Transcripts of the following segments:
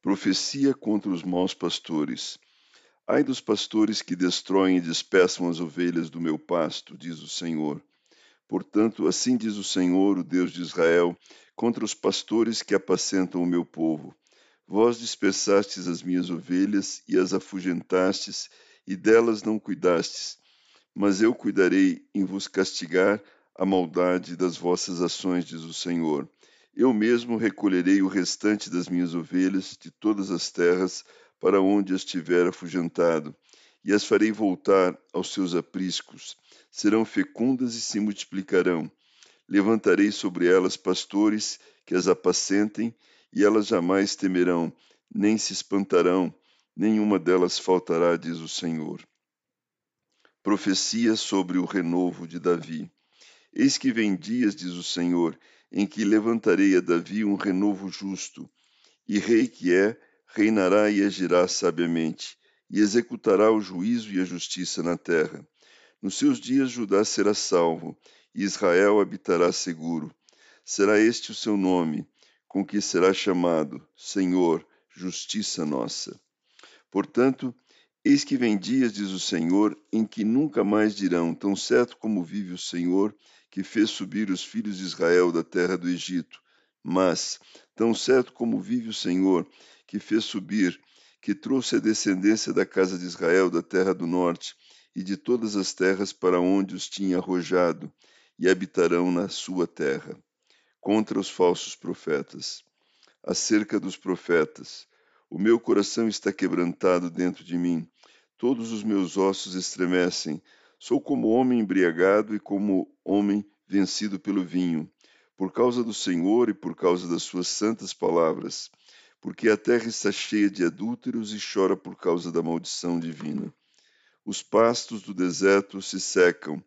Profecia contra os maus pastores. Ai dos pastores que destroem e despeçam as ovelhas do meu pasto, diz o Senhor. Portanto, assim diz o Senhor, o Deus de Israel, contra os pastores que apacentam o meu povo. Vós dispersastes as minhas ovelhas e as afugentastes, e delas não cuidastes. Mas eu cuidarei em vos castigar a maldade das vossas ações, diz o Senhor. Eu mesmo recolherei o restante das minhas ovelhas de todas as terras para onde as tiver afugentado, e as farei voltar aos seus apriscos. Serão fecundas e se multiplicarão. Levantarei sobre elas pastores que as apacentem, e elas jamais temerão, nem se espantarão, nenhuma delas faltará, diz o Senhor. Profecia sobre o renovo de Davi. Eis que vem dias, diz o Senhor, em que levantarei a Davi um renovo justo, e rei que é, reinará e agirá sabiamente, e executará o juízo e a justiça na terra. Nos seus dias Judá será salvo, e Israel habitará seguro. Será este o seu nome, com que será chamado Senhor, justiça nossa. Portanto, eis que vem dias, diz o Senhor, em que nunca mais dirão, tão certo como vive o Senhor, que fez subir os filhos de Israel da terra do Egito. Mas, tão certo como vive o Senhor, que fez subir, que trouxe a descendência da casa de Israel da terra do norte e de todas as terras para onde os tinha arrojado, e habitarão na sua terra. Contra os falsos profetas. Acerca dos profetas. O meu coração está quebrantado dentro de mim, todos os meus ossos estremecem, Sou como homem embriagado e como homem vencido pelo vinho, por causa do Senhor e por causa das suas santas palavras, porque a terra está cheia de adúlteros e chora por causa da maldição divina. Os pastos do deserto se secam,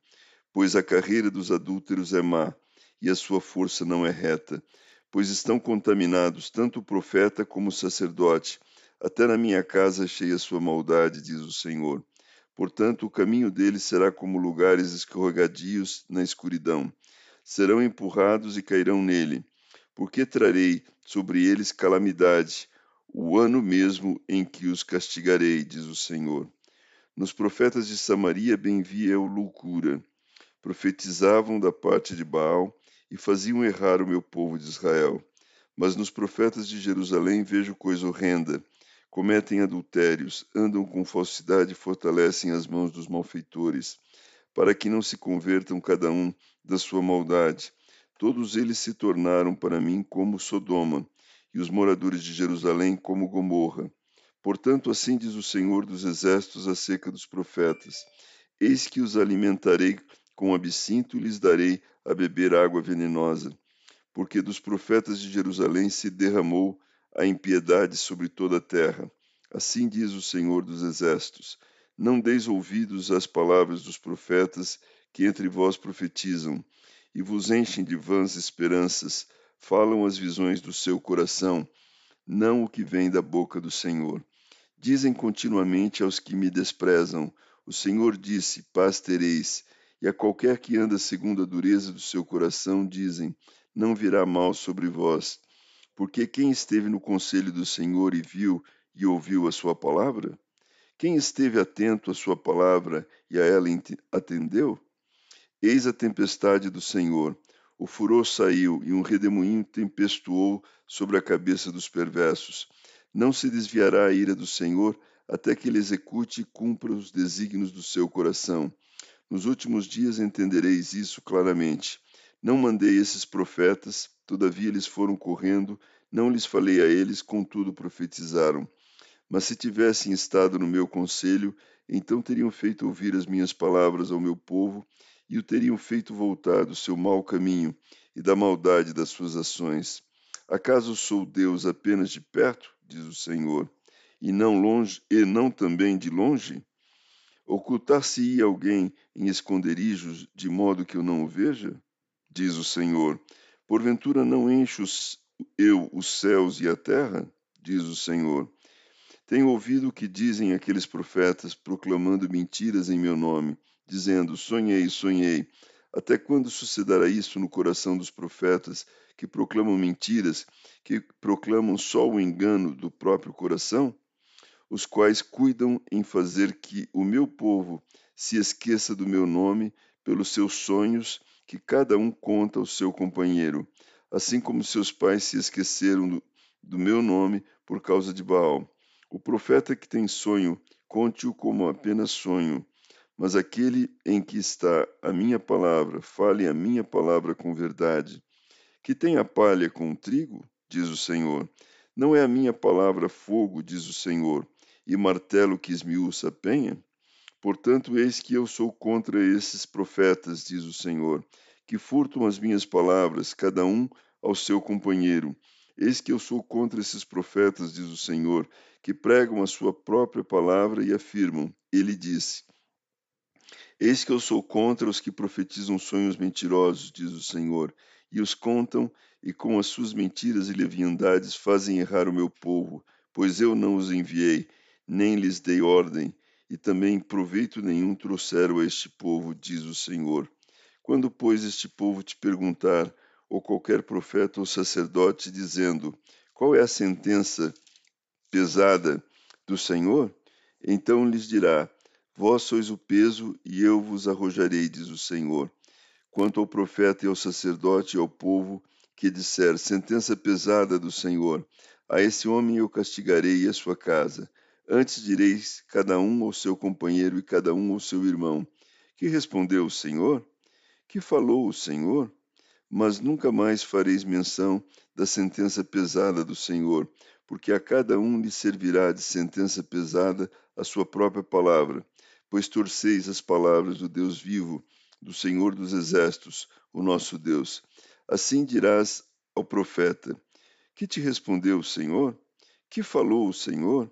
pois a carreira dos adúlteros é má e a sua força não é reta, pois estão contaminados tanto o profeta como o sacerdote. Até na minha casa cheia sua maldade, diz o Senhor. Portanto, o caminho deles será como lugares escorregadios na escuridão. Serão empurrados e cairão nele, porque trarei sobre eles calamidade, o ano mesmo em que os castigarei, diz o Senhor. Nos profetas de Samaria bem via eu loucura. Profetizavam da parte de Baal e faziam errar o meu povo de Israel. Mas nos profetas de Jerusalém vejo coisa horrenda cometem adultérios, andam com falsidade e fortalecem as mãos dos malfeitores, para que não se convertam cada um da sua maldade. Todos eles se tornaram para mim como Sodoma, e os moradores de Jerusalém como Gomorra. Portanto, assim diz o Senhor dos Exércitos acerca dos profetas: Eis que os alimentarei com absinto e lhes darei a beber água venenosa, porque dos profetas de Jerusalém se derramou a impiedade sobre toda a terra. Assim diz o Senhor dos Exércitos: Não deis ouvidos às palavras dos profetas que entre vós profetizam, e vos enchem de vãs esperanças, falam as visões do seu coração, não o que vem da boca do Senhor. Dizem continuamente aos que me desprezam: O Senhor disse: Paz tereis. E a qualquer que anda segundo a dureza do seu coração, dizem: Não virá mal sobre vós. Porque quem esteve no conselho do Senhor e viu e ouviu a sua palavra? Quem esteve atento à sua palavra e a ela atendeu? Eis a tempestade do Senhor. O furor saiu e um redemoinho tempestuou sobre a cabeça dos perversos. Não se desviará a ira do Senhor até que ele execute e cumpra os desígnios do seu coração. Nos últimos dias entendereis isso claramente. Não mandei esses profetas, todavia eles foram correndo, não lhes falei a eles, contudo profetizaram. Mas se tivessem estado no meu conselho, então teriam feito ouvir as minhas palavras ao meu povo e o teriam feito voltar do seu mau caminho e da maldade das suas ações. Acaso sou Deus apenas de perto? diz o Senhor. e não longe, e não também de longe? Ocultar-se-ia alguém em esconderijos, de modo que eu não o veja? Diz o Senhor. Porventura não encho eu os céus e a terra? Diz o Senhor. Tenho ouvido o que dizem aqueles profetas, proclamando mentiras em meu nome, dizendo: Sonhei, sonhei. Até quando sucederá isso no coração dos profetas que proclamam mentiras, que proclamam só o engano do próprio coração? Os quais cuidam em fazer que o meu povo se esqueça do meu nome pelos seus sonhos que cada um conta ao seu companheiro, assim como seus pais se esqueceram do, do meu nome por causa de Baal. O profeta que tem sonho, conte-o como apenas sonho. Mas aquele em que está a minha palavra, fale a minha palavra com verdade. Que tem a palha com o trigo, diz o Senhor. Não é a minha palavra fogo, diz o Senhor, e martelo que esmiuça a penha? Portanto, eis que eu sou contra esses profetas, diz o Senhor, que furtam as minhas palavras, cada um ao seu companheiro. Eis que eu sou contra esses profetas, diz o Senhor, que pregam a sua própria palavra e afirmam: Ele disse. Eis que eu sou contra os que profetizam sonhos mentirosos, diz o Senhor, e os contam, e com as suas mentiras e leviandades fazem errar o meu povo, pois eu não os enviei, nem lhes dei ordem, e também proveito nenhum trouxeram a este povo, diz o Senhor. Quando, pois, este povo te perguntar, ou qualquer profeta ou sacerdote, dizendo: Qual é a sentença pesada do Senhor? Então lhes dirá: Vós sois o peso, e eu vos arrojarei, diz o Senhor. Quanto ao profeta e ao sacerdote e ao povo que disser sentença pesada do Senhor, a esse homem eu castigarei e a sua casa. Antes direis cada um ao seu companheiro e cada um ao seu irmão: Que respondeu o Senhor? Que falou o Senhor? mas nunca mais fareis menção da sentença pesada do Senhor, porque a cada um lhe servirá de sentença pesada a sua própria palavra, pois torceis as palavras do Deus vivo, do Senhor dos exércitos, o nosso Deus. Assim dirás ao profeta: Que te respondeu o Senhor? Que falou o Senhor?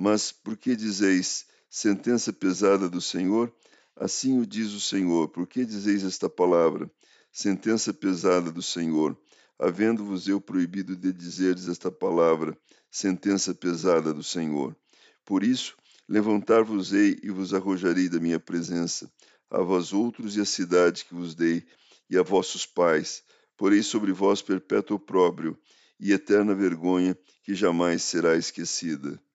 Mas por que dizeis sentença pesada do Senhor? Assim o diz o Senhor: Por que dizeis esta palavra? sentença pesada do Senhor, havendo-vos eu proibido de dizerdes esta palavra, sentença pesada do Senhor. Por isso, levantar-vos-ei e vos arrojarei da minha presença, a vós outros e a cidade que vos dei, e a vossos pais, porei sobre vós perpétuo opróbrio e eterna vergonha que jamais será esquecida.